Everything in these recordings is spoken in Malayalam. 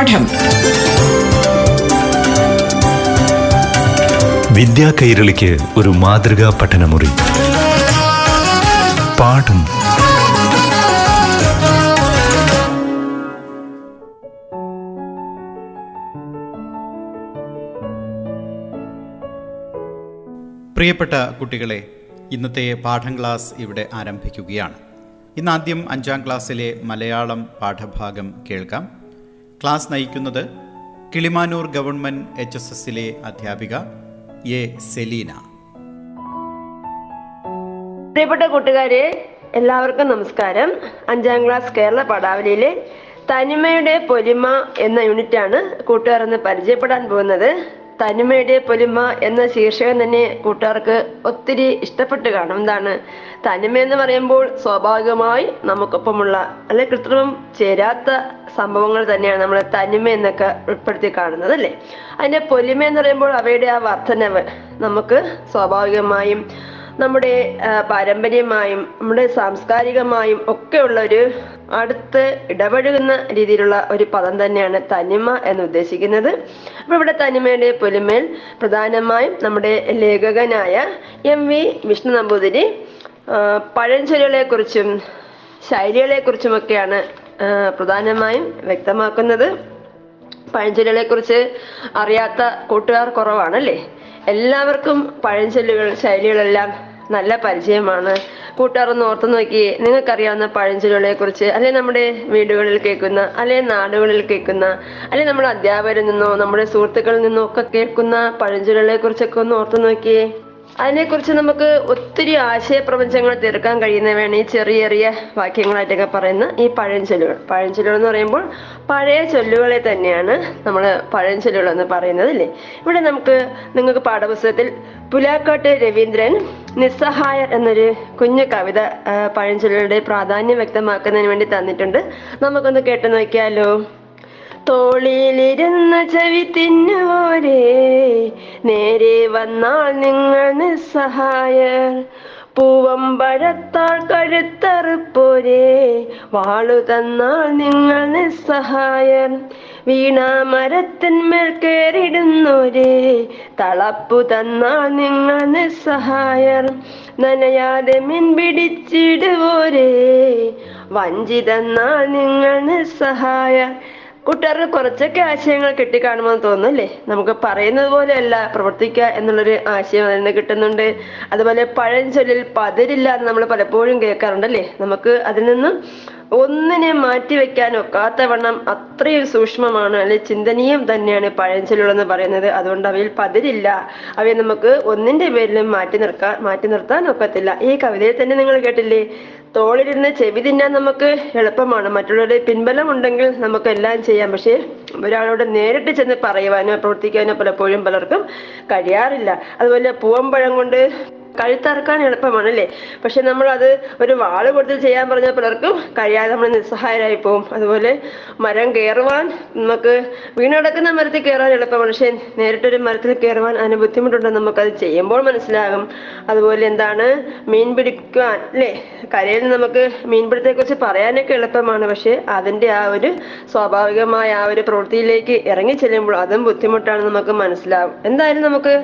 പാഠം. വിദ്യാ കൈരളിക്ക് ഒരു മാതൃകാ പഠനമുറി. പാഠം. പ്രിയപ്പെട്ട കുട്ടികളെ ഇന്നത്തെ പാഠം ക്ലാസ് ഇവിടെ ആരംഭിക്കുകയാണ്. ഇന്നാദ്യം അഞ്ചാം ക്ലാസ്സിലെ മലയാളം പാഠഭാഗം കേൾക്കാം. ക്ലാസ് നയിക്കുന്നത് കിളിമാനൂർ ഗവൺമെന്റ് എച്ച് എസ് എസിലെ അധ്യാപിക എ സെലീന. പ്രിയപ്പെട്ട കൂട്ടുകാരെ എല്ലാവർക്കും നമസ്കാരം. അഞ്ചാം ക്ലാസ് കേരള പടാവലിയിലെ തനിമയുടെ പൊലിമ എന്ന യൂണിറ്റാണ് കൂട്ടുകാരെന്ന് പരിചയപ്പെടാൻ പോകുന്നത്. തനിമയുടെ പൊലിമ എന്ന ശീർഷകം തന്നെ കൂട്ടുകാർക്ക് ഒത്തിരി ഇഷ്ടപ്പെട്ട് കാണും എന്താണ് തനിമ എന്ന് പറയുമ്പോൾ സ്വാഭാവികമായി നമുക്കൊപ്പമുള്ള അല്ലെ കൃത്രിമം ചേരാത്ത സംഭവങ്ങൾ തന്നെയാണ് നമ്മൾ തനിമ എന്നൊക്കെ ഉൾപ്പെടുത്തി കാണുന്നത് അല്ലേ? അതിന്റെ പൊലിമ എന്ന് പറയുമ്പോൾ അവയുടെ ആ വർധനവ് നമുക്ക് സ്വാഭാവികമായും നമ്മുടെ പാരമ്പര്യമായും നമ്മുടെ സാംസ്കാരികമായും ഒക്കെ ഉള്ള ഒരു അടുത്ത് ഇടപഴകുന്ന രീതിയിലുള്ള ഒരു പദം തന്നെയാണ് തനിമ എന്ന് ഉദ്ദേശിക്കുന്നത്. അപ്പൊ ഇവിടെ തനിമയുടെ പൊലിമേൽ പ്രധാനമായും നമ്മുടെ ലേഖകനായ എം വി വിഷ്ണു നമ്പൂതിരി പഴഞ്ചൊല്ലുകളെ കുറിച്ചും ശൈലികളെ കുറിച്ചുമൊക്കെയാണ് പ്രധാനമായും വ്യക്തമാക്കുന്നത്. പഴഞ്ചൊല്ലുകളെ കുറിച്ച് അറിയാത്ത കൂട്ടുകാർ കുറവാണല്ലേ? എല്ലാവർക്കും പഴഞ്ചൊല്ലുകൾ ശൈലികളെല്ലാം നല്ല പരിചയമാണ്. കൂട്ടുകാർ ഒന്ന് ഓർത്തു നോക്കിയേ നിങ്ങൾക്കറിയാവുന്ന പഴഞ്ചൊല്ലുകളെ കുറിച്ച് അല്ലെ നമ്മുടെ വീടുകളിൽ കേൾക്കുന്ന അല്ലെ നാടുകളിൽ കേൾക്കുന്ന അല്ലെ നമ്മുടെ അധ്യാപകരിൽ നിന്നോ നമ്മുടെ സുഹൃത്തുക്കളിൽ നിന്നോ ഒക്കെ കേൾക്കുന്ന പഴഞ്ചൊല്ലുകളെ കുറിച്ചൊക്കെ ഒന്ന് ഓർത്തു നോക്കിയേ അതിനെക്കുറിച്ച് നമുക്ക് ഒത്തിരി ആശയപ്രപഞ്ചങ്ങൾ തീർക്കാൻ കഴിയുന്നവയാണ് ഈ ചെറിയ ചെറിയ വാക്യങ്ങളായിട്ടൊക്കെ പറയുന്ന ഈ പഴഞ്ചൊല്ലുകൾ. പഴഞ്ചൊല്ലുകൾ എന്ന് പറയുമ്പോൾ പഴയ ചൊല്ലുകളെ തന്നെയാണ് നമ്മൾ പഴഞ്ചൊല്ലുകൾ എന്ന് പറയുന്നത് അല്ലേ? ഇവിടെ നമുക്ക് നിങ്ങൾക്ക് പാഠപുസ്തകത്തിൽ പുലാക്കാട്ട് രവീന്ദ്രൻ നിസ്സഹായർ എന്നൊരു കുഞ്ഞു കവിത പഴഞ്ചൊല്ലുകളുടെ പ്രാധാന്യം വ്യക്തമാക്കുന്നതിന് വേണ്ടി തന്നിട്ടുണ്ട്. നമുക്കൊന്ന് കേട്ടു നോക്കിയാലോ? തോളിലിരുന്ന ചെവി തിന്നോരെ നേരെ വന്നാൽ നിങ്ങൾ നിസ്സഹായർ. പൂവമ്പഴത്താൾ കഴുത്തറുപ്പോരേ വാളു തന്നാൽ നിങ്ങൾ നിസ്സഹായർ. വീണാമരത്തിന്മേൽ കയറിടുന്നോരേ തളപ്പു തന്നാൽ നിങ്ങൾ നിസ്സഹായർ. നനയാതെ മിൻ പിടിച്ചിടുവോരേ. വഞ്ചിതന്നാൽ നിങ്ങൾ നിസ്സഹായർ. കൂട്ടുകാർക്ക് കുറച്ചൊക്കെ ആശയങ്ങൾ കിട്ടിക്കാണുമെന്ന് തോന്നുന്നല്ലേ നമുക്ക് പറയുന്നത് പോലെയല്ല പ്രവർത്തിക്കുക എന്നുള്ളൊരു ആശയം അതിൽ നിന്ന് കിട്ടുന്നുണ്ട്. അതുപോലെ പഴഞ്ചൊല്ലിൽ പതിരില്ല എന്ന് നമ്മൾ പലപ്പോഴും കേൾക്കാറുണ്ടല്ലേ നമുക്ക് അതിൽ നിന്നും ഒന്നിനെ മാറ്റി വെക്കാൻ ഒക്കാത്തവണ്ണം അത്രയും സൂക്ഷ്മമാണ് അല്ലെ? ചിന്തനീയം തന്നെയാണ് പഴഞ്ചൊല്ലുകൾ എന്ന് പറയുന്നത്. അതുകൊണ്ട് അവയിൽ പതിരില്ല. അവയെ നമുക്ക് ഒന്നിന്റെ പേരിലും മാറ്റി നിർക്കാൻ മാറ്റി നിർത്താൻ ഒക്കത്തില്ല. ഈ കവിതയിൽ തന്നെ നിങ്ങൾ കേട്ടില്ലേ? തോളിലിരുന്ന് ചെവി തിന്നാൻ നമുക്ക് എളുപ്പമാണ്. മറ്റുള്ളവരുടെ പിൻബലം ഉണ്ടെങ്കിൽ നമുക്ക് എല്ലാം ചെയ്യാം. പക്ഷേ ഒരാളോട് നേരിട്ട് ചെന്ന് പറയുവാനോ പ്രവർത്തിക്കാനോ പലപ്പോഴും പലർക്കും കഴിയാറില്ല. അതുപോലെ പൂവമ്പഴം കൊണ്ട് കഴുത്തറക്കാൻ എളുപ്പമാണ് അല്ലേ പക്ഷെ നമ്മൾ അത് ഒരു വാൾ കൊടുത്ത് ചെയ്യാൻ പറഞ്ഞാൽ പലർക്കും കഴിയാതെ നമ്മൾ നിസ്സഹായരായി പോകും അതുപോലെ മരം കയറുവാൻ നമുക്ക് വീണടക്കുന്ന മരത്തിൽ കയറാൻ എളുപ്പമാണ്. പക്ഷെ നേരിട്ടൊരു മരത്തിൽ കയറുവാൻ അതിന് ബുദ്ധിമുട്ടുണ്ടെന്ന് നമുക്കത് ചെയ്യുമ്പോൾ മനസ്സിലാകും. അതുപോലെ എന്താണ്? മീൻ പിടിക്കാൻ അല്ലേ? കരയിൽ നമുക്ക് മീൻപിടുത്തെ കുറിച്ച് പറയാനൊക്കെ എളുപ്പമാണ്. പക്ഷെ അതിന്റെ ആ ഒരു സ്വാഭാവികമായ ആ ഒരു പ്രവൃത്തിയിലേക്ക് ഇറങ്ങി ചെല്ലുമ്പോൾ അതും ബുദ്ധിമുട്ടാണ് നമുക്ക് മനസ്സിലാവും എന്തായാലും നമുക്ക്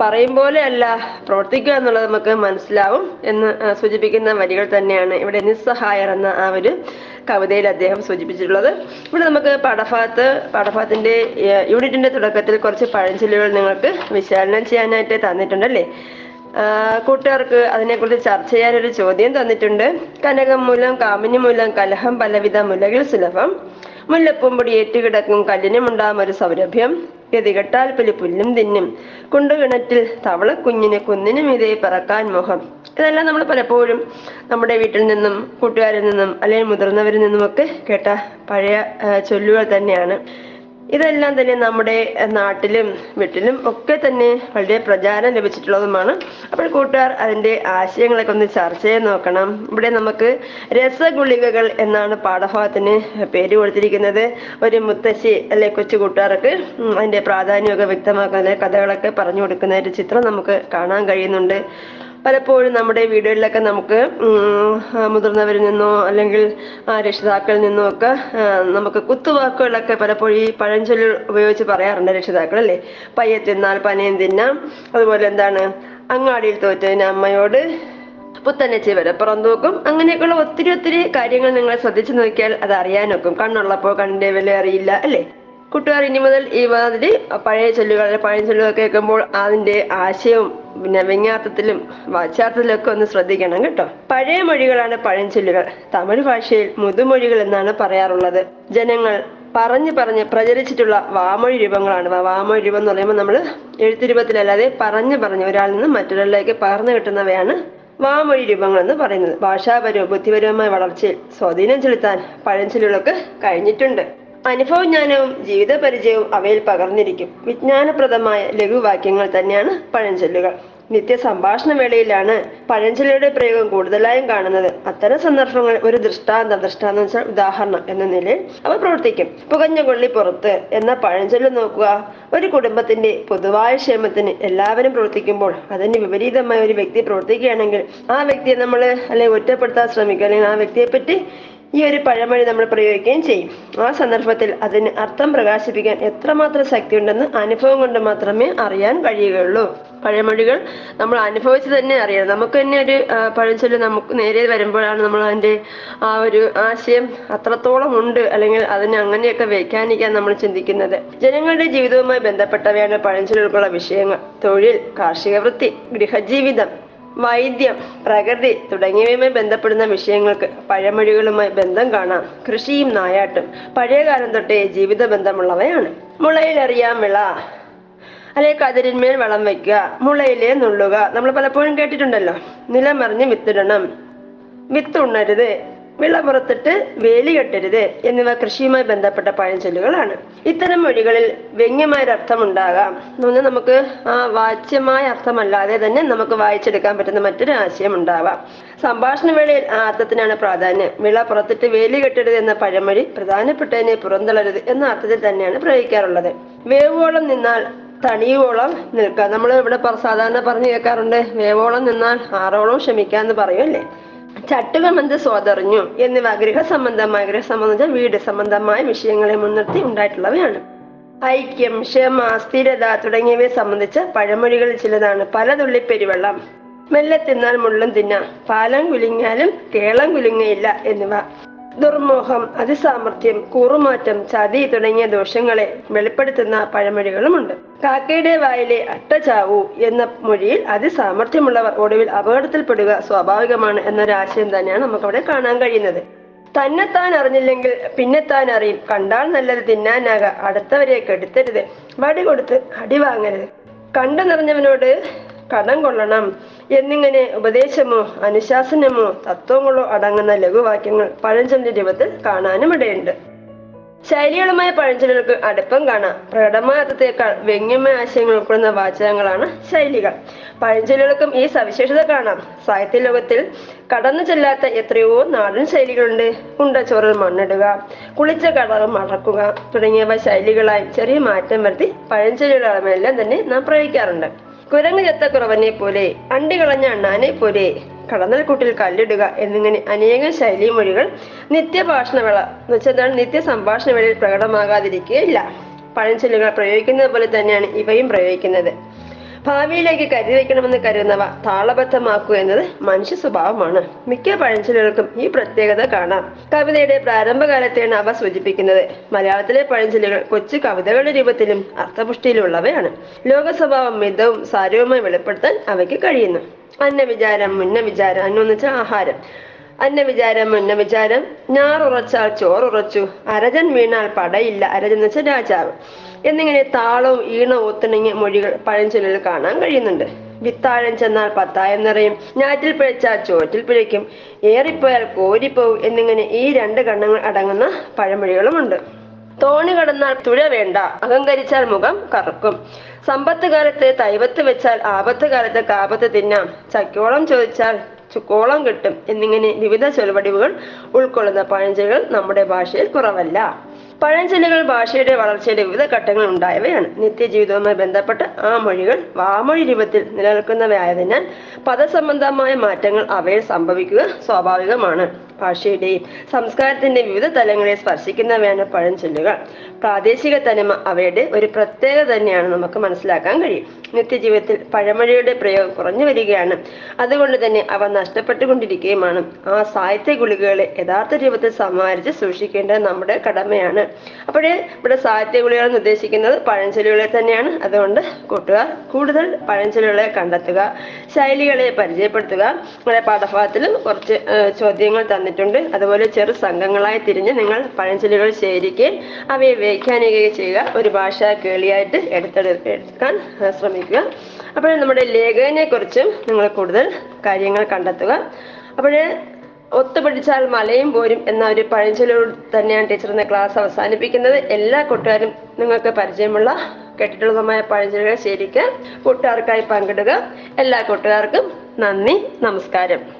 പറയും പോലെ അല്ല പ്രവർത്തിക്കുക എന്നുള്ളത് നമുക്ക് മനസ്സിലാവും എന്ന് സൂചിപ്പിക്കുന്ന വരികൾ തന്നെയാണ് ഇവിടെ നിസ്സഹായർ എന്ന ആ ഒരു കവിതയിൽ അദ്ദേഹം സൂചിപ്പിച്ചിട്ടുള്ളത്. ഇവിടെ നമുക്ക് പാഠഭാഗത്ത് പാഠഭാഗത്തിന്റെ യൂണിറ്റിന്റെ തുടക്കത്തിൽ കുറച്ച് പഴഞ്ചൊല്ലുകൾ നിങ്ങൾക്ക് വിശകലനം ചെയ്യാനായിട്ട് തന്നിട്ടുണ്ടല്ലേ? കൂട്ടുകാർക്ക് അതിനെക്കുറിച്ച് ചർച്ച ചെയ്യാൻ ഒരു ചോദ്യം തന്നിട്ടുണ്ട്. കനകം മൂലം കാമിനി മൂലം കലഹം പലവിധ മുലകിൽ സുലഭം. മുല്ലപ്പൂമ്പൊടി ഏറ്റുകിടക്കും കല്ലിനുമുണ്ടാകും ഒരു സൗരഭ്യം. ഗതികെട്ടാൽ പുലി പുല്ലും തിന്നും. കുണ്ടുകിണറ്റിൽ തവളക്കുഞ്ഞിന് കുന്നിനും ഇതേ പറക്കാൻ മുഖം ഇതെല്ലാം നമ്മൾ പലപ്പോഴും നമ്മുടെ വീട്ടിൽ നിന്നും കൂട്ടുകാരിൽ നിന്നും അല്ലെങ്കിൽ മുതിർന്നവരിൽ നിന്നുമൊക്കെ കേട്ട പഴയ ചൊല്ലുകൾ തന്നെയാണ്. ഇതെല്ലാം തന്നെ നമ്മുടെ നാട്ടിലും വീട്ടിലും ഒക്കെ തന്നെ വളരെ പ്രചാരം ലഭിച്ചിട്ടുള്ളതുമാണ്. അപ്പോൾ കൂട്ടുകാർ അതിന്റെ ആശയങ്ങളൊക്കെ ഒന്ന് ചർച്ച ചെയ്ത് നോക്കണം. ഇവിടെ നമുക്ക് രസഗുളികകൾ എന്നാണ് പാഠഭാഗത്തിന് പേര് കൊടുത്തിരിക്കുന്നത്. ഒരു മുത്തശ്ശി അല്ലെ കൊച്ചു കൂട്ടുകാർക്ക് അതിന്റെ പ്രാധാന്യമൊക്കെ വ്യക്തമാക്കുന്ന കഥകളൊക്കെ പറഞ്ഞു കൊടുക്കുന്ന ഒരു ചിത്രം നമുക്ക് കാണാൻ കഴിയുന്നുണ്ട്. പലപ്പോഴും നമ്മുടെ വീടുകളിലൊക്കെ നമുക്ക് മുതിർന്നവരിൽ നിന്നോ അല്ലെങ്കിൽ രക്ഷിതാക്കളിൽ നിന്നോ ഒക്കെ നമുക്ക് കുത്തുവാക്കുകളൊക്കെ പലപ്പോഴും ഈ പഴഞ്ചൊല്ല് ഉപയോഗിച്ച് പറയാറുണ്ട് രക്ഷിതാക്കൾ അല്ലേ പയ്യെ തിന്നാൽ പനയും തിന്നാം. അതുപോലെ എന്താണ്? അങ്ങാടിയിൽ തോറ്റതിന് അമ്മയോട് പുത്തനച്ചി വരെ പുറന്തൂക്കും അങ്ങനെയൊക്കെയുള്ള ഒത്തിരി ഒത്തിരി കാര്യങ്ങൾ നിങ്ങൾ ശ്രദ്ധിച്ചു നോക്കിയാൽ അത് അറിയാനൊക്കും. കണ്ണുള്ളപ്പോൾ കണ്ണിന്റെ വില അറിയില്ല അല്ലേ? കൂട്ടുകാർ ഇനി മുതൽ ഈ മാതിരി പഴയ ചൊല്ലുകൾ പഴയ ചൊല്ലുകൾ കേൾക്കുമ്പോൾ അതിന്റെ ആശയവും പിന്നെ വ്യംഗ്യാർത്ഥത്തിലും വാച്യാർത്ഥത്തിലും ഒക്കെ ഒന്ന് ശ്രദ്ധിക്കണം കേട്ടോ. പഴയ മൊഴികളാണ് പഴഞ്ചൊല്ലുകൾ തമിഴ് ഭാഷയിൽ മുതുമൊഴികൾ എന്നാണ് പറയാറുള്ളത്. ജനങ്ങൾ പറഞ്ഞു പറഞ്ഞ് പ്രചരിച്ചിട്ടുള്ള വാമൊഴി രൂപങ്ങളാണ്. വാമൊഴി രൂപം എന്ന് പറയുമ്പോൾ നമ്മൾ എഴുത്തുരൂപത്തിലല്ലാതെ പറഞ്ഞു പറഞ്ഞ് ഒരാളിൽ നിന്ന് മറ്റൊരാളിലേക്ക് പകർന്നു കിട്ടുന്നവയാണ് വാമൊഴി രൂപങ്ങൾ എന്ന് പറയുന്നത്. ഭാഷാപരവും ബുദ്ധിപരവുമായ വളർച്ചയിൽ സ്വാധീനം ചെലുത്താൻ പഴഞ്ചൊല്ലുകൾക്ക് കഴിഞ്ഞിട്ടുണ്ട്. അനുഭവജ്ഞാനവും ജീവിത പരിചയവും അവയിൽ പകർന്നിരിക്കും. വിജ്ഞാനപ്രദമായ ലഘുവാക്യങ്ങൾ തന്നെയാണ് പഴഞ്ചൊല്ലുകൾ. നിത്യ സംഭാഷണ വേളയിലാണ് പഴഞ്ചൊല്ലുകളുടെ പ്രയോഗം കൂടുതലായും കാണുന്നത്. അത്തരം സന്ദർഭങ്ങൾ ഒരു ദൃഷ്ടാന്തം ദൃഷ്ടാന്തം വെച്ചാൽ ഉദാഹരണം എന്ന നിലയിൽ അവ പ്രവർത്തിക്കും. പുകഞ്ഞ കൊള്ളി പുറത്ത് എന്ന പഴഞ്ചൊല്ല് നോക്കുക. ഒരു കുടുംബത്തിന്റെ പൊതുവായ ക്ഷേമത്തിന് എല്ലാവരും പ്രവർത്തിക്കുമ്പോൾ അതിന് വിപരീതമായ ഒരു വ്യക്തി പ്രവർത്തിക്കുകയാണെങ്കിൽ ആ വ്യക്തിയെ നമ്മൾ അല്ലെ ഒറ്റപ്പെടുത്താൻ ശ്രമിക്കുക അല്ലെങ്കിൽ ആ വ്യക്തിയെ പറ്റി ഈ ഒരു പഴമൊഴി നമ്മൾ പ്രയോഗിക്കുകയും ചെയ്യും. ആ സന്ദർഭത്തിൽ അതിന് അർത്ഥം പ്രകാശിപ്പിക്കാൻ എത്രമാത്രം ശക്തിയുണ്ടെന്ന് അനുഭവം കൊണ്ട് മാത്രമേ അറിയാൻ കഴിയുകയുള്ളൂ. പഴമൊഴികൾ നമ്മൾ അനുഭവിച്ച് തന്നെ അറിയണം. നമുക്ക് തന്നെ ഒരു പഴഞ്ചൊല്ല് നമുക്ക് നേരെ വരുമ്പോഴാണ് നമ്മൾ അതിന്റെ ആ ഒരു ആശയം അത്രത്തോളം ഉണ്ട്. അല്ലെങ്കിൽ അതിനെ അങ്ങനെയൊക്കെ വ്യാഖ്യാനിക്കാൻ നമ്മൾ ചിന്തിക്കുന്നത്. ജനങ്ങളുടെ ജീവിതവുമായി ബന്ധപ്പെട്ടവയാണ് പഴഞ്ചൊല്ലുകൾക്കുള്ള വിഷയങ്ങൾ. തൊഴിൽ കാർഷിക വൃത്തി ഗൃഹജീവിതം വൈദ്യം പ്രകൃതി തുടങ്ങിയവയുമായി ബന്ധപ്പെടുന്ന വിഷയങ്ങൾക്ക് പഴമൊഴികളുമായി ബന്ധം കാണാം. കൃഷിയും നായാട്ടും പഴയകാലം തൊട്ടേ ജീവിത ബന്ധമുള്ളവയാണ്. മുളയിലറിയാം വിള അല്ലെ കതിരിന്മേൽ വളം വെക്കുക മുളയിലെ നുള്ളുക നമ്മൾ പലപ്പോഴും കേട്ടിട്ടുണ്ടല്ലോ. നിലമറിഞ്ഞ് വിത്തിടണം. വിത്ത് ഉണ്ണരുത് വിള പുറത്തിട്ട് വേലി കെട്ടരുത് എന്നിവ കൃഷിയുമായി ബന്ധപ്പെട്ട പഴഞ്ചൊല്ലുകളാണ്. ഇത്തരം മൊഴികളിൽ വ്യംഗ്യമായ ഒരു അർത്ഥമുണ്ടാകാം എന്ന് നമുക്ക് വാച്യമായ അർത്ഥമല്ലാതെ തന്നെ നമുക്ക് വായിച്ചെടുക്കാൻ പറ്റുന്ന മറ്റൊരു ആശയം ഉണ്ടാവാം സംഭാഷണ വേളയിൽ ആ അർത്ഥത്തിനാണ് പ്രാധാന്യം. വിള പുറത്തിട്ട് വേലി കെട്ടരുത് എന്ന പഴമൊഴി പ്രധാനപ്പെട്ടതിനെ പുറന്തള്ളരുത് എന്ന അർത്ഥത്തിൽ തന്നെയാണ് പ്രയോഗിക്കാറുള്ളത്. വേവോളം നിന്നാൽ തണിയോളം നിൽക്കാം. നമ്മൾ ഇവിടെ സാധാരണ പറഞ്ഞു കേൾക്കാറുണ്ട് വേവോളം നിന്നാൽ ആറോളം ക്ഷമിക്കാന്ന് പറയുമല്ലേ ചട്ടുകമെന്ത് സ്വാതറിഞ്ഞു എന്നിവ ഗൃഹ സംബന്ധമായ ഗൃഹ സംബന്ധിച്ച വീട് സംബന്ധമായ വിഷയങ്ങളെ മുൻനിർത്തി ഉണ്ടായിട്ടുള്ളവയാണ്. ഐക്യം ക്ഷമ സ്ഥിരത തുടങ്ങിയവയെ സംബന്ധിച്ച പഴമൊഴികളിൽ ചിലതാണ്. പലതുള്ളി പെരുവെള്ളം മെല്ലെ തിന്നാൽ മുള്ളും തിന്നാം. പാലം കുലുങ്ങിയാലും കേളം കുലുങ്ങയില്ല എന്നിവ. ദുർമോഹം അതിസാമർഥ്യം കൂറുമാറ്റം ചതി തുടങ്ങിയ ദോഷങ്ങളെ വെളിപ്പെടുത്തുന്ന പഴമൊഴികളുമുണ്ട്. കാക്കയുടെ വായിലെ അട്ടചാവു എന്ന മൊഴിയിൽ അതിസാമർഥ്യമുള്ളവർ ഒടുവിൽ അപകടത്തിൽപ്പെടുക സ്വാഭാവികമാണ് എന്നൊരാശയം തന്നെയാണ് നമുക്കവിടെ കാണാൻ കഴിയുന്നത്. തന്നെത്താൻ അറിഞ്ഞില്ലെങ്കിൽ പിന്നെ താൻ അറിയും. കണ്ടാൽ നല്ലത് തിന്നാനാക അടുത്തവരെ കെടുത്തരുത്. വടി കൊടുത്ത് അടി വാങ്ങരുത്. കണ്ടു നിറഞ്ഞവനോട് കടം കൊള്ളണം. എന്നിങ്ങനെ ഉപദേശമോ അനുശാസനമോ തത്വങ്ങളോ അടങ്ങുന്ന ലഘുവാക്യങ്ങൾ പഴഞ്ചൊല്ലിന്റെ രൂപത്തിൽ കാണാനും ഇടയുണ്ട്. ശൈലികളുമായ പഴഞ്ചൊല്ലുകൾക്ക് അടുപ്പം കാണാം. പ്രകടമായ അർത്ഥത്തേക്കാൾ വ്യംഗ്യമായ ആശയങ്ങൾ ഉൾക്കൊള്ളുന്ന വാചകങ്ങളാണ് ശൈലികൾ. പഴഞ്ചൊല്ലുകൾക്കും ഈ സവിശേഷത കാണാം. സാഹിത്യ ലോകത്തിൽ കടന്നു ചെല്ലാത്ത എത്രയോ നാടൻ ശൈലികളുണ്ട്. ഉണ്ടച്ചോറിൽ മണ്ണിടുക കുളിച്ച കടകൾ മടക്കുക തുടങ്ങിയവ ശൈലികളായി ചെറിയ മാറ്റം വരുത്തി പഴഞ്ചൊല്ലുകളെല്ലാം തന്നെ നാം പ്രയോഗിക്കാറുണ്ട്. കുരങ്ങ് ചത്ത കുറവനെ പോലെ അണ്ടി കളഞ്ഞ അണ്ണാനെ പോലെ കടന്നൽക്കൂട്ടിൽ കല്ലിടുക എന്നിങ്ങനെ അനേകം ശൈലിമൊഴികൾ നിത്യഭാഷണ വേള എന്ന് വെച്ചാൽ എന്താണ്? നിത്യ സംഭാഷണ വേളയിൽ പ്രകടമാകാതിരിക്കുകയില്ല. പഴഞ്ചൊല്ലുകൾ പ്രയോഗിക്കുന്നത് പോലെ തന്നെയാണ് ഇവയും പ്രയോഗിക്കുന്നത്. ഭാവിയിലേക്ക് കരുതി വയ്ക്കണമെന്ന് കരുതുന്നവ താളബദ്ധമാക്കുക എന്നത് മനുഷ്യ സ്വഭാവമാണ്. മിക്ക പഴഞ്ചൊല്ലുകൾക്കും ഈ പ്രത്യേകത കാണാം. കവിതയുടെ പ്രാരംഭകാലത്തെയാണ് അവ സൂചിപ്പിക്കുന്നത്. മലയാളത്തിലെ പഴഞ്ചൊല്ലുകൾ കൊച്ചു കവിതകളുടെ രൂപത്തിലും അർത്ഥപുഷ്ടിയിലുള്ളവയാണ്. ലോക സ്വഭാവം മിതവും സാരവുമായി വെളിപ്പെടുത്താൻ അവയ്ക്ക് കഴിയുന്നു. അന്ന വിചാരം മുന്ന വിചാരം അന്നെന്ന് വെച്ചാൽ ആഹാരം. അന്ന വിചാരം മുന്ന വിചാരം ഞാറുറച്ചാൽ ചോറുറച്ചു. അരജൻ വീണാൽ പടയില്ല. അരജൻ എന്ന് വെച്ചാൽ രാജാവ്. എന്നിങ്ങനെ താളവും ഈണവും ഒത്തിണങ്ങിയ മൊഴികൾ പഴഞ്ചൊല്ലിൽ കാണാൻ കഴിയുന്നുണ്ട്. വിത്താഴം ചെന്നാൽ പത്തായം നിറയും. ഞാറ്റിൽ പിഴച്ചാൽ ചോറ്റിൽ പിഴയ്ക്കും. ഏറിപ്പോയാൽ കോരിപ്പോവും എന്നിങ്ങനെ ഈ രണ്ട് കണ്ണങ്ങൾ അടങ്ങുന്ന പഴമൊഴികളുമുണ്ട്. തോണി കടന്നാൽ തുഴ വേണ്ട. അഹങ്കരിച്ചാൽ മുഖം കറുക്കും. സമ്പത്ത് കാലത്ത് തൈവത്ത് വെച്ചാൽ ആപത്ത് കാലത്ത് കാപത്ത് തിന്നാം. ചക്കോളം ചോദിച്ചാൽ ചുക്കോളം കിട്ടും. എന്നിങ്ങനെ വിവിധ ചൊൽവടിവുകൾ ഉൾക്കൊള്ളുന്ന പഴഞ്ചൊല്ലുകൾ നമ്മുടെ ഭാഷയിൽ കുറവല്ല. പഴഞ്ചൊല്ലുകൾ ഭാഷയുടെ വളർച്ചയുടെ വിവിധ ഘട്ടങ്ങൾ ഉണ്ടായവയാണ്. നിത്യജീവിതവുമായി ബന്ധപ്പെട്ട് ആ മൊഴികൾ വാമൊഴി രൂപത്തിൽ നിലനിൽക്കുന്നവയായതിനാൽ പദസംബന്ധമായ മാറ്റങ്ങൾ അവയിൽ സംഭവിക്കുക സ്വാഭാവികമാണ്. ഭാഷയുടെയും സംസ്കാരത്തിന്റെ വിവിധ തലങ്ങളെ സ്പർശിക്കുന്നവയാണ് പഴഞ്ചൊല്ലുകൾ. പ്രാദേശിക തനിമ അവയുടെ ഒരു പ്രത്യേകത തന്നെയാണ് നമുക്ക് മനസ്സിലാക്കാൻ കഴിയും. നിത്യജീവിതത്തിൽ പഴമൊഴിയുടെ പ്രയോഗം കുറഞ്ഞു വരികയാണ്. അതുകൊണ്ട് തന്നെ അവ നഷ്ടപ്പെട്ടുകൊണ്ടിരിക്കുകയുമാണ്. ആ സാഹിത്യ ഗുളികകളെ യഥാർത്ഥ രൂപത്തിൽ സമാഹരിച്ച് സൂക്ഷിക്കേണ്ടത് നമ്മുടെ കടമയാണ്. അപ്പോഴേ ഇവിടെ സാഹിത്യ എന്ന് ഉദ്ദേശിക്കുന്നത് പഴഞ്ചൊല്ലുകളെ തന്നെയാണ്. അതുകൊണ്ട് കൂട്ടുക കൂടുതൽ പഴഞ്ചൊല്ലുകളെ കണ്ടെത്തുക ശൈലികളെ പരിചയപ്പെടുത്തുക നമ്മുടെ പാഠഭാഗത്തിലും കുറച്ച് ചോദ്യങ്ങൾ ചോദ്യങ്ങൾ തന്നിട്ടുണ്ട് അതുപോലെ ചെറു സംഘങ്ങളായി തിരിഞ്ഞ് നിങ്ങൾ പഴഞ്ചൊല്ലുകൾ ശേഖരിക്കുകയും അവയെ വ്യാഖ്യാനിക്കുകയും ചെയ്യുക. ഒരു ഭാഷ കേളിയായിട്ട് എടുത്തെടുക്കാൻ ശ്രമിക്കുക. അപ്പോൾ നമ്മുടെ ലേഖകനെ കുറിച്ചും നിങ്ങൾ കൂടുതൽ കാര്യങ്ങൾ കണ്ടെത്തുക. അപ്പോഴേ ഒത്തുപിടിച്ചാൽ മലയും പോരും എന്ന ഒരു പഴഞ്ചൊല്ലോട് തന്നെയാണ് ടീച്ചർ ക്ലാസ് അവസാനിപ്പിക്കുന്നത്. എല്ലാ കൂട്ടുകാരും നിങ്ങൾക്ക് പരിചയമുള്ള കെട്ടിട്ടുള്ളതുമായ പഴഞ്ചൊല്ലുകൾ ശരിക്ക് കൂട്ടുകാർക്കായി പങ്കിടുക. എല്ലാ കൂട്ടുകാർക്കും നന്ദി നമസ്കാരം.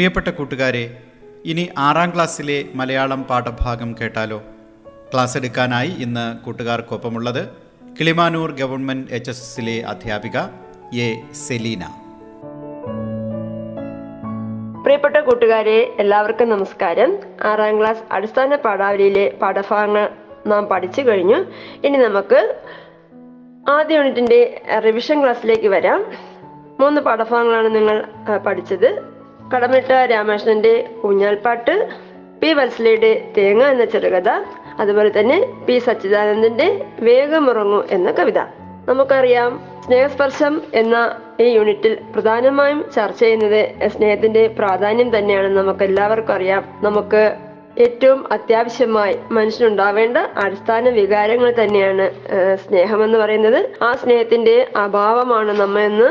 പ്രിയപ്പെട്ട കൂട്ടുകാരെ ഇനി ആറാം ക്ലാസ്സിലെ മലയാളം പാഠഭാഗം കേട്ടാലോ? ക്ലാസ് എടുക്കാനായി ഇന്ന് കൂട്ടുകാർക്കൊപ്പമുള്ളത് കിളിമാനൂർ ഗവൺമെന്റ് എച്ച് എസ് എസിലെ അധ്യാപിക എ സെലീന. പ്രിയപ്പെട്ട കൂട്ടുകാരെ എല്ലാവർക്കും നമസ്കാരം. ആറാം ക്ലാസ് അടിസ്ഥാന പാഠാവലിയിലെ പാഠഭാഗങ്ങൾ നാം പഠിച്ചു കഴിഞ്ഞു. ഇനി നമുക്ക് ആദ്യ യൂണിറ്റിന്റെ റിവിഷൻ ക്ലാസ്സിലേക്ക് വരാം. മൂന്ന് പാഠഭാഗങ്ങളാണ് നിങ്ങൾ പഠിച്ചത്. കടമിട്ട രാമകൃഷ്ണന്റെ ഊഞ്ഞാൽപ്പാട്ട് പി വത്സലയുടെ തേങ്ങ എന്ന ചെറുകഥ അതുപോലെ തന്നെ പി സച്ചിദാനന്ദന്റെ വേഗമുറങ്ങു എന്ന കവിത. നമുക്കറിയാം സ്നേഹസ്പർശം എന്ന ഈ യൂണിറ്റിൽ പ്രധാനമായും ചർച്ച ചെയ്യുന്നത് സ്നേഹത്തിന്റെ പ്രാധാന്യം തന്നെയാണ് നമുക്ക് എല്ലാവർക്കും അറിയാം. നമുക്ക് ഏറ്റവും അത്യാവശ്യമായി മനുഷ്യനുണ്ടാവേണ്ട അടിസ്ഥാന വികാരങ്ങൾ തന്നെയാണ് സ്നേഹം എന്ന് പറയുന്നത്. ആ സ്നേഹത്തിന്റെ അഭാവമാണ് നമ്മെ ഇന്ന്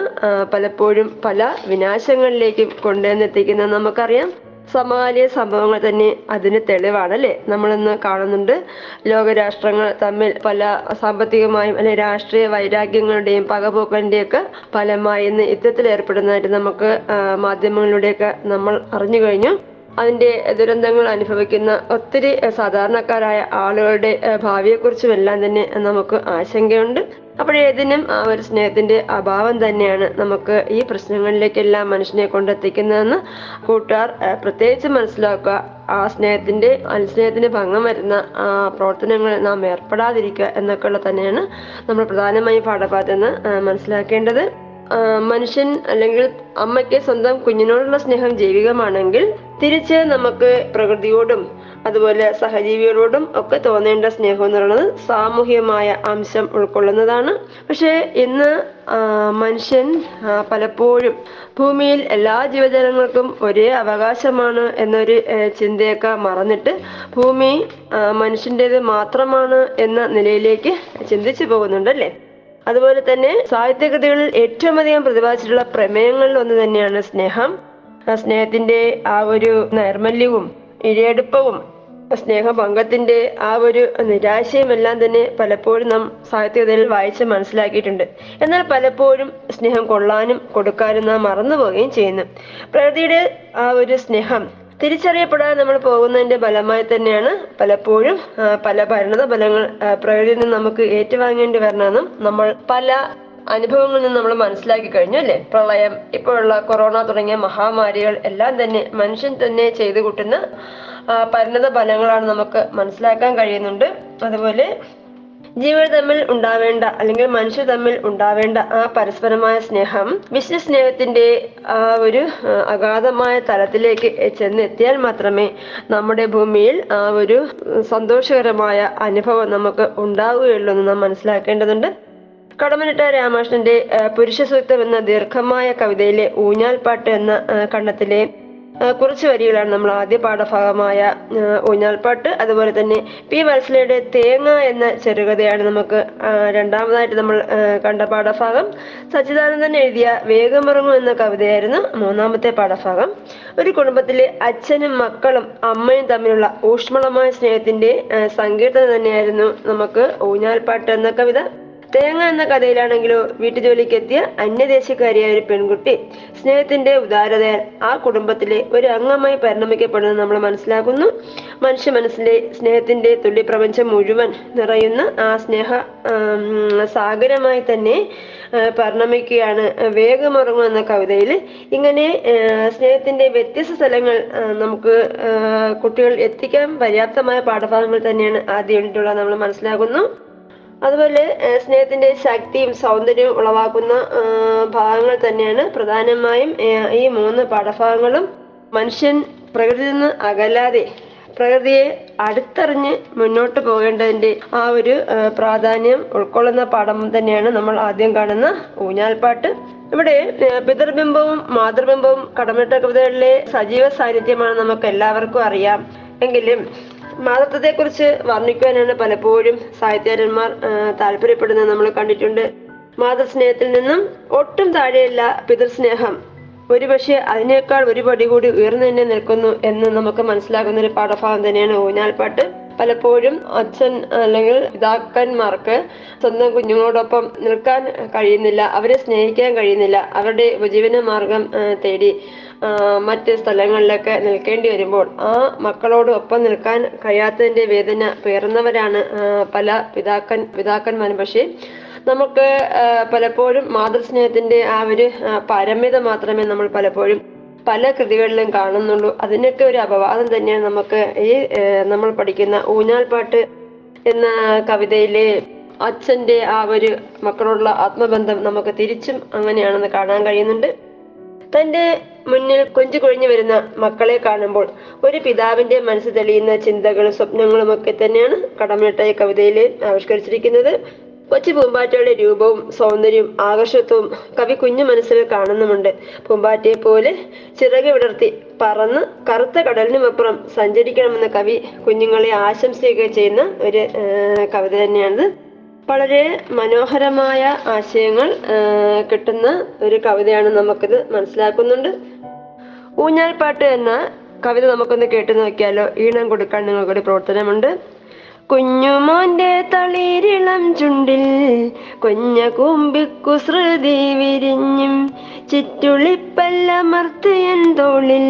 പലപ്പോഴും പല വിനാശങ്ങളിലേക്ക് കൊണ്ടുവന്നെത്തിക്കുന്നത് നമുക്കറിയാം. സമാലിയ സംഭവങ്ങൾ തന്നെ അതിന് തെളിവാണ് അല്ലെ? നമ്മളിന്ന് കാണുന്നുണ്ട് ലോകരാഷ്ട്രങ്ങൾ തമ്മിൽ പല സാമ്പത്തികമായും അല്ലെ രാഷ്ട്രീയ വൈരാഗ്യങ്ങളുടെയും പകപോക്കലിന്റെയും ഒക്കെ ഫലമായി ഇന്ന് യുദ്ധത്തിൽ ഏർപ്പെടുന്നതായിട്ട് നമുക്ക് മാധ്യമങ്ങളിലൂടെയൊക്കെ നമ്മൾ അറിഞ്ഞു കഴിഞ്ഞു. അതിന്റെ ദുരന്തങ്ങൾ അനുഭവിക്കുന്ന ഒത്തിരി സാധാരണക്കാരായ ആളുകളുടെ ഏഹ്, ഭാവിയെക്കുറിച്ചും എല്ലാം തന്നെ നമുക്ക് ആശങ്കയുണ്ട്. അപ്പോഴേതിനും ആ ഒരു സ്നേഹത്തിന്റെ അഭാവം തന്നെയാണ് നമുക്ക് ഈ പ്രശ്നങ്ങളിലേക്കെല്ലാം മനുഷ്യനെ കൊണ്ടെത്തിക്കുന്നതെന്ന് കൂട്ടുകാർ പ്രത്യേകിച്ച് മനസ്സിലാക്കുക. ആ സ്നേഹത്തിന്റെ അനുസ്നേഹത്തിന് ഭംഗം വരുന്ന ആ പ്രവർത്തനങ്ങൾ നാം ഏർപ്പെടാതിരിക്കുക എന്നൊക്കെയുള്ള തന്നെയാണ് നമ്മൾ പ്രധാനമായും പാഠഭാഗത്ത് നിന്ന് മനസ്സിലാക്കേണ്ടത്. മനുഷ്യൻ അല്ലെങ്കിൽ അമ്മയ്ക്ക് സ്വന്തം കുഞ്ഞിനോടുള്ള സ്നേഹം ജൈവികമാണെങ്കിൽ തിരിച്ച് നമുക്ക് പ്രകൃതിയോടും അതുപോലെ സഹജീവികളോടും ഒക്കെ തോന്നേണ്ട സ്നേഹം എന്ന് പറയുന്നത് സാമൂഹികമായ അംശം ഉൾക്കൊള്ളുന്നതാണ്. പക്ഷേ ഇന്ന് മനുഷ്യൻ പലപ്പോഴും ഭൂമിയിൽ എല്ലാ ജീവജാലങ്ങൾക്കും ഒരേ അവകാശമാണ് എന്നൊരു ചിന്തയൊക്കെ മറന്നിട്ട് ഭൂമി മനുഷ്യന്റേത് മാത്രമാണ് എന്ന നിലയിലേക്ക് ചിന്തിച്ചു പോകുന്നുണ്ടല്ലേ? അതുപോലെ തന്നെ സാഹിത്യകൃതികളിൽ ഏറ്റവും അധികം പ്രതിപാദിച്ചിട്ടുള്ള പ്രമേയങ്ങളിൽ ഒന്ന് തന്നെയാണ് സ്നേഹം. ആ സ്നേഹത്തിന്റെ ആ ഒരു നൈർമല്യവും ഇഴയെടുപ്പവും സ്നേഹഭംഗത്തിന്റെ ആ ഒരു നിരാശയും എല്ലാം തന്നെ പലപ്പോഴും നാം സാഹിത്യകഥയിൽ വായിച്ച് മനസ്സിലാക്കിയിട്ടുണ്ട്. എന്നാൽ പലപ്പോഴും സ്നേഹം കൊള്ളാനും കൊടുക്കാനും നാം മറന്നുപോവുകയും ചെയ്യുന്നു. പ്രകൃതിയുടെ ആ ഒരു സ്നേഹം തിരിച്ചറിയപ്പെടാതെ നമ്മൾ പോകുന്നതിന്റെ ഫലമായി തന്നെയാണ് പലപ്പോഴും പല പരിണത ഫലങ്ങൾ പ്രകൃതി പ്രകൃതിയിൽ നിന്ന് നമുക്ക് ഏറ്റുവാങ്ങേണ്ടി വരണമെന്നും നമ്മൾ പല അനുഭവങ്ങളിൽ നിന്ന് നമ്മൾ മനസ്സിലാക്കി കഴിഞ്ഞു അല്ലേ? പ്രളയം ഇപ്പോഴുള്ള കൊറോണ തുടങ്ങിയ മഹാമാരികൾ എല്ലാം തന്നെ മനുഷ്യൻ തന്നെ ചെയ്തു കൂട്ടുന്ന പരിണത ഫലങ്ങളാണ് നമുക്ക് മനസ്സിലാക്കാൻ കഴിയുന്നുണ്ട്. അതുപോലെ ജീവികൾ തമ്മിൽ ഉണ്ടാവേണ്ട അല്ലെങ്കിൽ മനുഷ്യർ തമ്മിൽ ഉണ്ടാവേണ്ട ആ പരസ്പരമായ സ്നേഹം വിശ്വ സ്നേഹത്തിന്റെ ആ ഒരു അഗാധമായ തലത്തിലേക്ക് ചെന്നെത്തിയാൽ മാത്രമേ നമ്മുടെ ഭൂമിയിൽ ആ ഒരു സന്തോഷകരമായ അനുഭവം നമുക്ക് ഉണ്ടാവുകയുള്ളൂ എന്ന് നാം മനസ്സിലാക്കേണ്ടതുണ്ട്. കടമനിട്ട രാമകൃഷ്ണന്റെ പുരുഷസൂക്തം പുരുഷ സൂക്തം എന്ന ദീർഘമായ കവിതയിലെ ഊഞ്ഞാൽപ്പാട്ട് എന്ന ആ, കുറച്ച് വരികളാണ് നമ്മൾ ആദ്യ പാഠഭാഗമായ ഊഞ്ഞാൽപ്പാട്ട് അതുപോലെ തന്നെ പി വത്സലയുടെ തേങ്ങ എന്ന ചെറുകഥയാണ് നമുക്ക് രണ്ടാമതായിട്ട് നമ്മൾ കണ്ട പാഠഭാഗം. സച്ചിദാനന്ദൻ എഴുതിയ വേഗമിറങ്ങും എന്ന കവിതയായിരുന്നു മൂന്നാമത്തെ പാഠഭാഗം. ഒരു കുടുംബത്തിലെ അച്ഛനും മക്കളും അമ്മയും തമ്മിലുള്ള ഊഷ്മളമായ സ്നേഹത്തിന്റെ സങ്കീർത്തനം തന്നെയായിരുന്നു നമുക്ക് ഊഞ്ഞാൽപ്പാട്ട് എന്ന കവിത. തേങ്ങ എന്ന കഥയിലാണെങ്കിലോ വീട്ടുജോലിക്ക് എത്തിയ അന്യദേശക്കാരിയായ ഒരു പെൺകുട്ടി. സ്നേഹത്തിന്റെ ഉദാരതയാൽ ആ കുടുംബത്തിലെ ഒരു അംഗമായി പരിണമിക്കപ്പെടുന്നത് നമ്മൾ മനസ്സിലാക്കുന്നു. മനുഷ്യ മനസ്സിലെ സ്നേഹത്തിന്റെ തുള്ളി പ്രപഞ്ചം മുഴുവൻ നിറയുന്ന ആ സ്നേഹ സാഗരമായി തന്നെ പരിണമിക്കുകയാണ്. വേഗമുറങ്ങും എന്ന കവിതയിൽ ഇങ്ങനെ സ്നേഹത്തിന്റെ വ്യത്യസ്ത സ്ഥലങ്ങൾ നമുക്ക് കുട്ടികൾ എത്തിക്കാൻ പര്യാപ്തമായ പാഠഭാഗങ്ങൾ തന്നെയാണ് ആദ്യ നമ്മൾ മനസ്സിലാക്കുന്നു. അതുപോലെ സ്നേഹത്തിന്റെ ശക്തിയും സൗന്ദര്യവും ഉളവാക്കുന്ന ഭാഗങ്ങൾ തന്നെയാണ് പ്രധാനമായും ഈ മൂന്ന് പാഠഭാഗങ്ങളും. മനുഷ്യൻ പ്രകൃതിയിൽ നിന്ന് അകലാതെ പ്രകൃതിയെ അടുത്തറിഞ്ഞ് മുന്നോട്ട് പോകേണ്ടതിന്റെ ആ ഒരു പ്രാധാന്യം ഉൾക്കൊള്ളുന്ന പാഠം തന്നെയാണ് നമ്മൾ ആദ്യം കാണുന്ന ഊഞ്ഞാൽപ്പാട്ട്. ഇവിടെ പിതൃബിംബവും മാതൃബിംബവും കടമിട്ട കവിതകളിലെ സജീവ സാന്നിധ്യമാണ് നമുക്ക് എല്ലാവർക്കും അറിയാം. എങ്കിലും മാതൃത്വത്തെ കുറിച്ച് വർണിക്കുവാനാണ് പലപ്പോഴും സാഹിത്യകാരന്മാർ താല്പര്യപ്പെടുന്നത്. നമ്മൾ കണ്ടിട്ടുണ്ട് മാതൃസ്നേഹത്തിൽ നിന്നും ഒട്ടും താഴെയല്ല പിതൃസ്നേഹം. ഒരുപക്ഷെ അതിനേക്കാൾ ഒരു പടി കൂടി ഉയർന്നു തന്നെ നിൽക്കുന്നു എന്ന് നമുക്ക് മനസ്സിലാകുന്ന ഒരു പാഠഭാഗം തന്നെയാണ് ഊഞ്ഞാൽപ്പാട്ട്. പലപ്പോഴും അച്ഛൻ അല്ലെങ്കിൽ പിതാക്കന്മാർക്ക് സ്വന്തം കുഞ്ഞുങ്ങളോടൊപ്പം നിൽക്കാൻ കഴിയുന്നില്ല അവരെ സ്നേഹിക്കാൻ കഴിയുന്നില്ല അവരുടെ ഉപജീവന മാർഗം തേടി. മറ്റ് സ്ഥലങ്ങളിലൊക്കെ നിൽക്കേണ്ടി വരുമ്പോൾ ആ മക്കളോട് ഒപ്പം നിൽക്കാൻ കഴിയാത്തതിന്റെ വേദന പേറുന്നവരാണ് പല പിതാക്കൻ പിതാക്കന്മാരും. പക്ഷേ നമുക്ക് പലപ്പോഴും മാതൃസ്നേഹത്തിന്റെ ആ ഒരു ആ, പാരമ്യത മാത്രമേ നമ്മൾ പലപ്പോഴും പല കൃതികളിലും കാണുന്നുള്ളൂ. അതിനൊക്കെ ഒരു അപവാദം തന്നെയാണ് നമുക്ക് ഈ നമ്മൾ പഠിക്കുന്ന ഊഞ്ഞാൽ പാട്ട് എന്ന കവിതയിലെ അച്ഛന്റെ ആ ഒരു മക്കളോടുള്ള ആത്മബന്ധം നമുക്ക് തിരിച്ചും അങ്ങനെയാണെന്ന് കാണാൻ കഴിയുന്നുണ്ട്. തന്റെ മുന്നിൽ കൊഞ്ചു കൊഴിഞ്ഞു വരുന്ന മക്കളെ കാണുമ്പോൾ ഒരു പിതാവിന്റെ മനസ്സ് തെളിയുന്ന ചിന്തകളും സ്വപ്നങ്ങളും ഒക്കെ തന്നെയാണ് കടമിട്ട ഈ കവിതയിൽ ആവിഷ്കരിച്ചിരിക്കുന്നത്. കൊച്ചു പൂമ്പാറ്റയുടെ രൂപവും സൗന്ദര്യവും ആകർഷത്വവും കവി കുഞ്ഞു മനസ്സിൽ കാണുന്നുമുണ്ട്. പൂമ്പാറ്റയെ പോലെ ചിറക് വിടർത്തി പറന്ന് കറുത്ത കടലിനുമപ്പുറം സഞ്ചരിക്കണമെന്ന് കവി കുഞ്ഞുങ്ങളെ ആശംസയൊക്കെ ചെയ്യുന്ന ഒരു കവിത തന്നെയാണിത്. വളരെ മനോഹരമായ ആശയങ്ങൾ കിട്ടുന്ന ഒരു കവിതയാണ് നമുക്കിത് മനസ്സിലാക്കുന്നുണ്ട്. ഊഞ്ഞാൽപ്പാട്ട് എന്ന കവിത നമുക്കൊന്ന് കേട്ടു നോക്കിയാലോ. ഈണം കൊടുക്കാൻ നിങ്ങൾക്കൊരു പ്രവർത്തനമുണ്ട്. കുഞ്ഞുമോന്റെ തളിരിളം ചുണ്ടിൽ കുഞ്ഞ കുമ്പിക്കുസൃതി വിരിഞ്ഞും ചിറ്റുളിപ്പല്ലമർത്തിയൻ തോളിൽ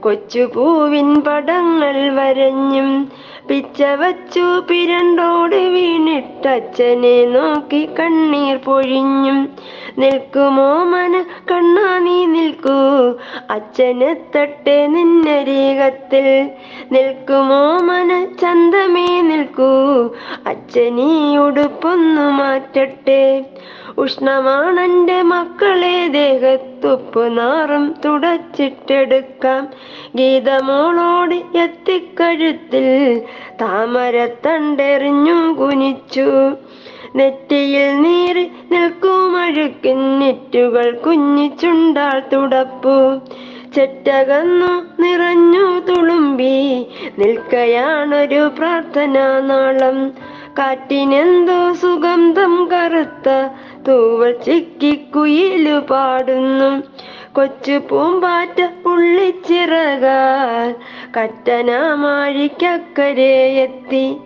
കൊച്ചുപൂവിൻ പടങ്ങൾ വരഞ്ഞും പിച്ചവച്ചു പിരണ്ടോട് വീണിട്ടച്ഛനെ നോക്കി കണ്ണീർ പൊഴിഞ്ഞും നിൽക്കുമോ മന കണ്ണാ നീ നിൽക്കൂ അച്ഛനെ അച്ഛനെത്തട്ടെ നിന്നരീകത്തിൽ നിൽക്കുമോ മന ചന്തമേ നിൽക്കൂ. അച്ഛനീ ഉടുപ്പൊന്നു മാറ്റട്ടെ. ഉഷ്ണമാണെന്റെ മക്കളെ ദേഹത്തുപ്പ് നാറും തുടച്ചിട്ടെടുക്കാം. ഗീതമോളോട് എത്തിക്കഴുത്തിൽ താമരത്തണ്ടെറിഞ്ഞു കുനിച്ചു. നെറ്റിയിൽ നീറി നിൽക്കുമഴുക്കിൻ നെറ്റുകൾ കുഞ്ഞിച്ചുണ്ടാൾ തുടപ്പു. ചെറ്റകന്നു നിറഞ്ഞു നിൽക്കയാണൊരു പ്രാർത്ഥനാ നാളം. കാറ്റിനെന്തോ സുഗന്ധം കറുത്ത തൂവൽ ചിക്കിക്കുയിലു പാടുന്നു. കൊച്ചു പൂമ്പാറ്റ പുള്ളിച്ചിറകാൽ കറ്റനാമാഴിക്കക്കരെ എത്തി.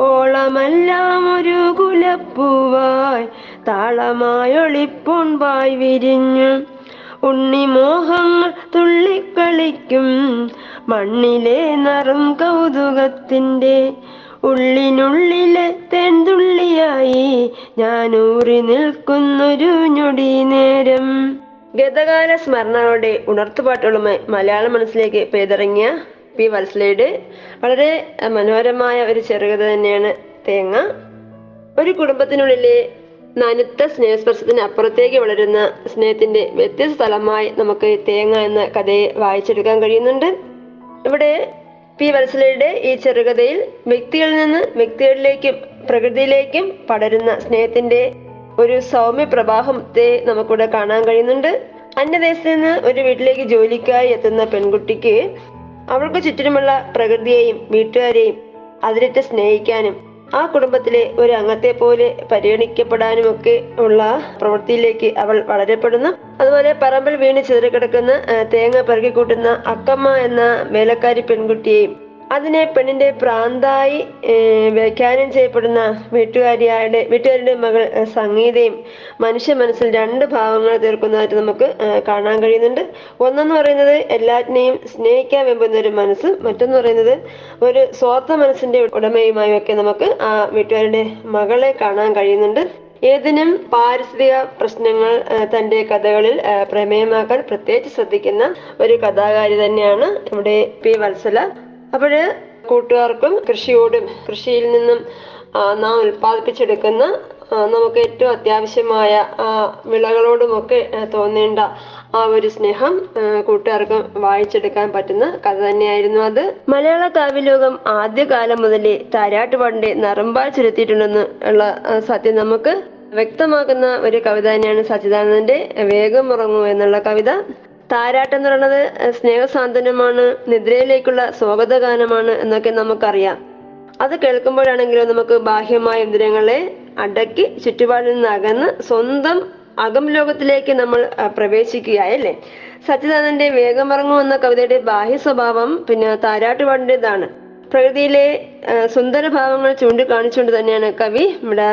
ഓളമെല്ലാം ഒരു കുലപ്പൂവായി താളമായൊളിപ്പൊൺപായി വിരിഞ്ഞു. ഉണ്ണിമോഹങ്ങൾ തുള്ളിക്കളിക്കും മണ്ണിലെ നറും കൗതുകത്തിന്റെ ഉള്ളിനുള്ളിലെ തെന്തുള്ളിയായി ഞാൻ ഊറി നിൽക്കുന്നൊരു ഞൊടി നേരം. ഗതകാല സ്മരണകളുടെ ഉണർത്തുപാട്ടുകളുമായി മലയാള മനസ്സിലേക്ക് പെയ്തിറങ്ങിയ പി വത്സലയുടെ വളരെ മനോഹരമായ ഒരു ചെറുകഥ തന്നെയാണ് തേങ്ങ. ഒരു കുടുംബത്തിനുള്ളിലെ നനുത്ത സ്നേഹസ്പർശത്തിന് അപ്പുറത്തേക്ക് വളരുന്ന സ്നേഹത്തിന്റെ വ്യത്യസ്ത സ്ഥലമായി നമുക്ക് തേങ്ങ എന്ന കഥയെ വായിച്ചെടുക്കാൻ കഴിയുന്നുണ്ട്. ഇവിടെ പി വത്സലയുടെ ഈ ചെറുകഥയിൽ വ്യക്തികളിൽ നിന്ന് വ്യക്തികളിലേക്കും പ്രകൃതിയിലേക്കും പടരുന്ന സ്നേഹത്തിന്റെ ഒരു സൗമ്യ പ്രവാഹത്തെ നമുക്കിവിടെ കാണാൻ കഴിയുന്നുണ്ട്. അന്യദേശത്ത് നിന്ന് ഒരു വീട്ടിലേക്ക് ജോലിക്കായി എത്തുന്ന പെൺകുട്ടിക്ക് അവൾക്ക് ചുറ്റിനുമുള്ള പ്രകൃതിയെയും വീട്ടുകാരെയും അതിരറ്റ് സ്നേഹിക്കാനും ആ കുടുംബത്തിലെ ഒരു അംഗത്തെ പോലെ പരിഗണിക്കപ്പെടാനുമൊക്കെ ഉള്ള പ്രവൃത്തിയിലേക്ക് അവൾ വളരപ്പെടുന്നു. അതുപോലെ പറമ്പിൽ വീണ് ചിതറിക്കിടക്കുന്ന തേങ്ങ പെറുകിക്കൂട്ടുന്ന അക്കമ്മ എന്ന വേലക്കാരി പെൺകുട്ടിയെയും അതിനെ പെണ്ണിന്റെ പ്രാന്തായി വ്യാഖ്യാനം ചെയ്യപ്പെടുന്ന വീട്ടുകാരിയായുടെ വീട്ടുകാരുടെ മകൾ സംഗീതയും മനുഷ്യ മനസ്സിൽ രണ്ട് ഭാവങ്ങൾ തീർക്കുന്നതായിട്ട് നമുക്ക് കാണാൻ കഴിയുന്നുണ്ട്. ഒന്നെന്ന് പറയുന്നത് എല്ലാറ്റിനെയും സ്നേഹിക്കാൻ വെമ്പുന്ന ഒരു മനസ്സ് മറ്റൊന്ന് പറയുന്നത് ഒരു സ്വാർത്ഥ മനസ്സിന്റെ ഉടമയുമായും ഒക്കെ നമുക്ക് ആ വീട്ടുകാരുടെ മകളെ കാണാൻ കഴിയുന്നുണ്ട്. ഏതിനും പാരിസ്ഥിതിക പ്രശ്നങ്ങൾ തന്റെ കഥകളിൽ പ്രമേയമാക്കാൻ പ്രത്യേകിച്ച് ശ്രദ്ധിക്കുന്ന ഒരു കഥാകാരി തന്നെയാണ് നമ്മുടെ പി വത്സല. അപ്പോഴ് കൂട്ടുകാർക്കും കൃഷിയോടും കൃഷിയിൽ നിന്നും നാം ഉൽപ്പാദിപ്പിച്ചെടുക്കുന്ന നമുക്ക് ഏറ്റവും അത്യാവശ്യമായ വിളകളോടുമൊക്കെ തോന്നേണ്ട ആ ഒരു സ്നേഹം കൂട്ടുകാർക്കും വായിച്ചെടുക്കാൻ പറ്റുന്ന കഥ തന്നെയായിരുന്നു അത്. മലയാള കാവ്യലോകം ആദ്യകാലം മുതലേ താരാട്ടുപാടിന്റെ നറമ്പാൽ ചുരുത്തിയിട്ടുണ്ടെന്ന് ഉള്ള സത്യം നമുക്ക് വ്യക്തമാക്കുന്ന ഒരു കവിത തന്നെയാണ് സച്ചിദാനന്ദന്റെ വേഗം ഉറങ്ങൂ എന്നുള്ള കവിത. താരാട്ട് എന്ന് പറയുന്നത് സ്നേഹസാന്ത്വനമാണ് നിദ്രയിലേക്കുള്ള സ്വാഗതഗാനമാണ് എന്നൊക്കെ നമുക്കറിയാം. അത് കേൾക്കുമ്പോഴാണെങ്കിലും നമുക്ക് ബാഹ്യമായ ഇന്ദ്രിയങ്ങളെ അടക്കി ചുറ്റുപാടിൽ നിന്ന് അകന്ന് സ്വന്തം അകം ലോകത്തിലേക്ക് നമ്മൾ പ്രവേശിക്കുകയല്ലേ സച്ചിദാനന്ദന്റെ വേഗമിറങ്ങു എന്ന കവിതയുടെ ബാഹ്യ സ്വഭാവം പിന്നെ താരാട്ടുപാടിന്റെതാണ് പ്രകൃതിയിലെ സുന്ദര ഭാവങ്ങൾ ചൂണ്ടിക്കാണിച്ചുകൊണ്ട് തന്നെയാണ് കവി ഇവിടെ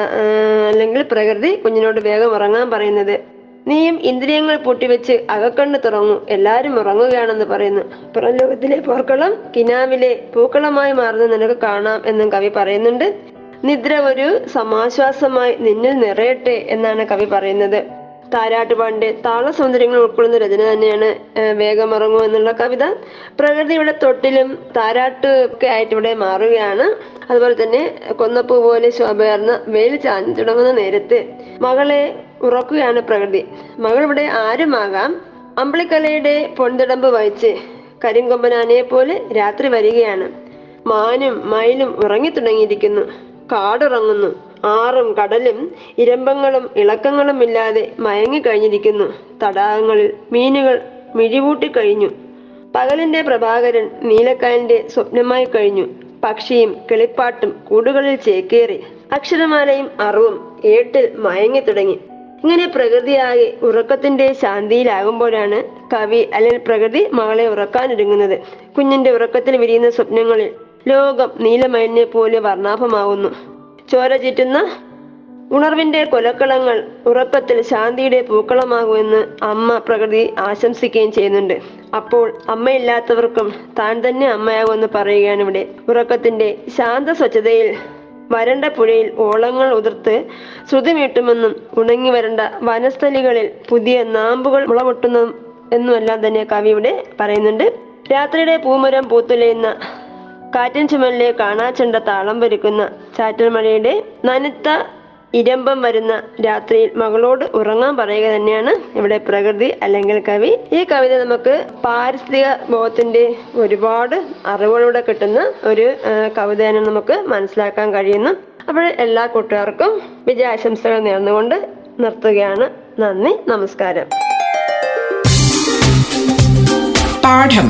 അല്ലെങ്കിൽ പ്രകൃതി കുഞ്ഞിനോട് വേഗം ഉറങ്ങാൻ പറയുന്നത്. നീയും ഇന്ദ്രിയങ്ങൾ പൂട്ടിവെച്ച് അകക്കണ്ണ് തുറങ്ങൂ എല്ലാരും ഉറങ്ങുകയാണെന്ന് പറയുന്നു. പുറം ലോകത്തിലെ പോർക്കളം കിനാവിലെ പൂക്കളമായി മാറുന്ന നിനക്ക് കാണാം എന്നും കവി പറയുന്നുണ്ട്. നിദ്ര ഒരു സമാശ്വാസമായി നിന്നിൽ നിറയട്ടെ എന്നാണ് കവി പറയുന്നത്. താരാട്ടുപാടിന്റെ താള സൗന്ദര്യങ്ങൾ ഉൾക്കൊള്ളുന്ന രചന തന്നെയാണ് വേഗം വേഗമിറങ്ങൂ എന്നുള്ള കവിത. പ്രകൃതിയുടെ തൊട്ടിലും താരാട്ട് ഒക്കെ ആയിട്ട് ഇവിടെ മാറുകയാണ്. അതുപോലെ തന്നെ കൊന്നപ്പൂ പോലെ ശോഭയർന്ന വെയിൽ ചാഞ്ഞു തുടങ്ങുന്ന നേരത്ത് മകളെ ഉറക്കുകയാണ് പ്രകൃതി. മകൾ ഇവിടെ ആരുമാകാം? അമ്പിളിക്കലയുടെ പൊൻതിടമ്പ് വഹിച്ച് കരിങ്കൊമ്പനാനയെ പോലെ രാത്രി വരികയാണ്. മാനും മയിലും ഉറങ്ങി തുടങ്ങിയിരിക്കുന്നു കാടുറങ്ങുന്നു. ആറും കടലും ഇരമ്പങ്ങളും ഇളക്കങ്ങളും ഇല്ലാതെ മയങ്ങി കഴിഞ്ഞിരിക്കുന്നു. തടാകങ്ങളിൽ മീനുകൾ മിഴിവൂട്ടി കഴിഞ്ഞു. പകലിന്റെ പ്രഭാകരൻ നീലക്കായലിന്റെ സ്വപ്നമായി കഴിഞ്ഞു. പക്ഷിയും കിളിപ്പാട്ടും കൂടുകളിൽ ചേക്കേറി. അക്ഷരമാലയും അറിവും ഏട്ടിൽ മയങ്ങി തുടങ്ങി. ഇങ്ങനെ പ്രകൃതിയാകെ ഉറക്കത്തിന്റെ ശാന്തിയിലാകുമ്പോഴാണ് കവി അല്ലെങ്കിൽ പ്രകൃതി മകളെ ഉറക്കാനൊരുങ്ങുന്നത് കുഞ്ഞിന്റെ ഉറക്കത്തിൽ വിരിയുന്ന സ്വപ്നങ്ങളിൽ ലോകം നീലമയനെ പോലെ വർണാഭമാവുന്നു. ചോര ചുറ്റുന്ന ഉണർവിന്റെ കൊലക്കളങ്ങൾ ഉറക്കത്തിൽ ശാന്തിയുടെ പൂക്കളമാകുമെന്ന് അമ്മ പ്രകൃതി ആശംസിക്കുകയും ചെയ്യുന്നുണ്ട്. അപ്പോൾ അമ്മയില്ലാത്തവർക്കും താൻ തന്നെ അമ്മയാകുമെന്ന് പറയുകയാണ് ഇവിടെ. ഉറക്കത്തിന്റെ ശാന്ത സ്വച്ഛതയിൽ വരണ്ട പുഴയിൽ ഓളങ്ങൾ ഉതിർത്ത് ശ്രുതിമീട്ടുമെന്നും ഉണങ്ങി വരണ്ട വനസ്ഥലികളിൽ പുതിയ നാമ്പുകൾ മുളപൊട്ടുന്നു എന്നുമെല്ലാം തന്നെ കവി ഇവിടെ പറയുന്നുണ്ട്. രാത്രിയുടെ പൂമരം പൂത്തുലയുന്ന കാറ്റിൻ ചുമലിലെ കാണാച്ചെണ്ട താളം വരിക്കുന്ന ചാറ്റൽ മഴയുടെ നനുത്ത ഇരമ്പം വരുന്ന രാത്രിയിൽ മകളോട് ഉറങ്ങാൻ പറയുക തന്നെയാണ് ഇവിടെ പ്രകൃതി അല്ലെങ്കിൽ കവി. ഈ കവിത നമുക്ക് പാരിസ്ഥിതിക ബോധത്തിന്റെ ഒരുപാട് അറിവുകളിലൂടെ കിട്ടുന്ന ഒരു കവിതയാണ് നമുക്ക് മനസ്സിലാക്കാൻ കഴിയുന്നു. അപ്പോൾ എല്ലാ കൂട്ടുകാർക്കും വിജയാശംസകൾ നേർന്നുകൊണ്ട് നിർത്തുകയാണ്. നന്ദി നമസ്കാരം. പാഠം.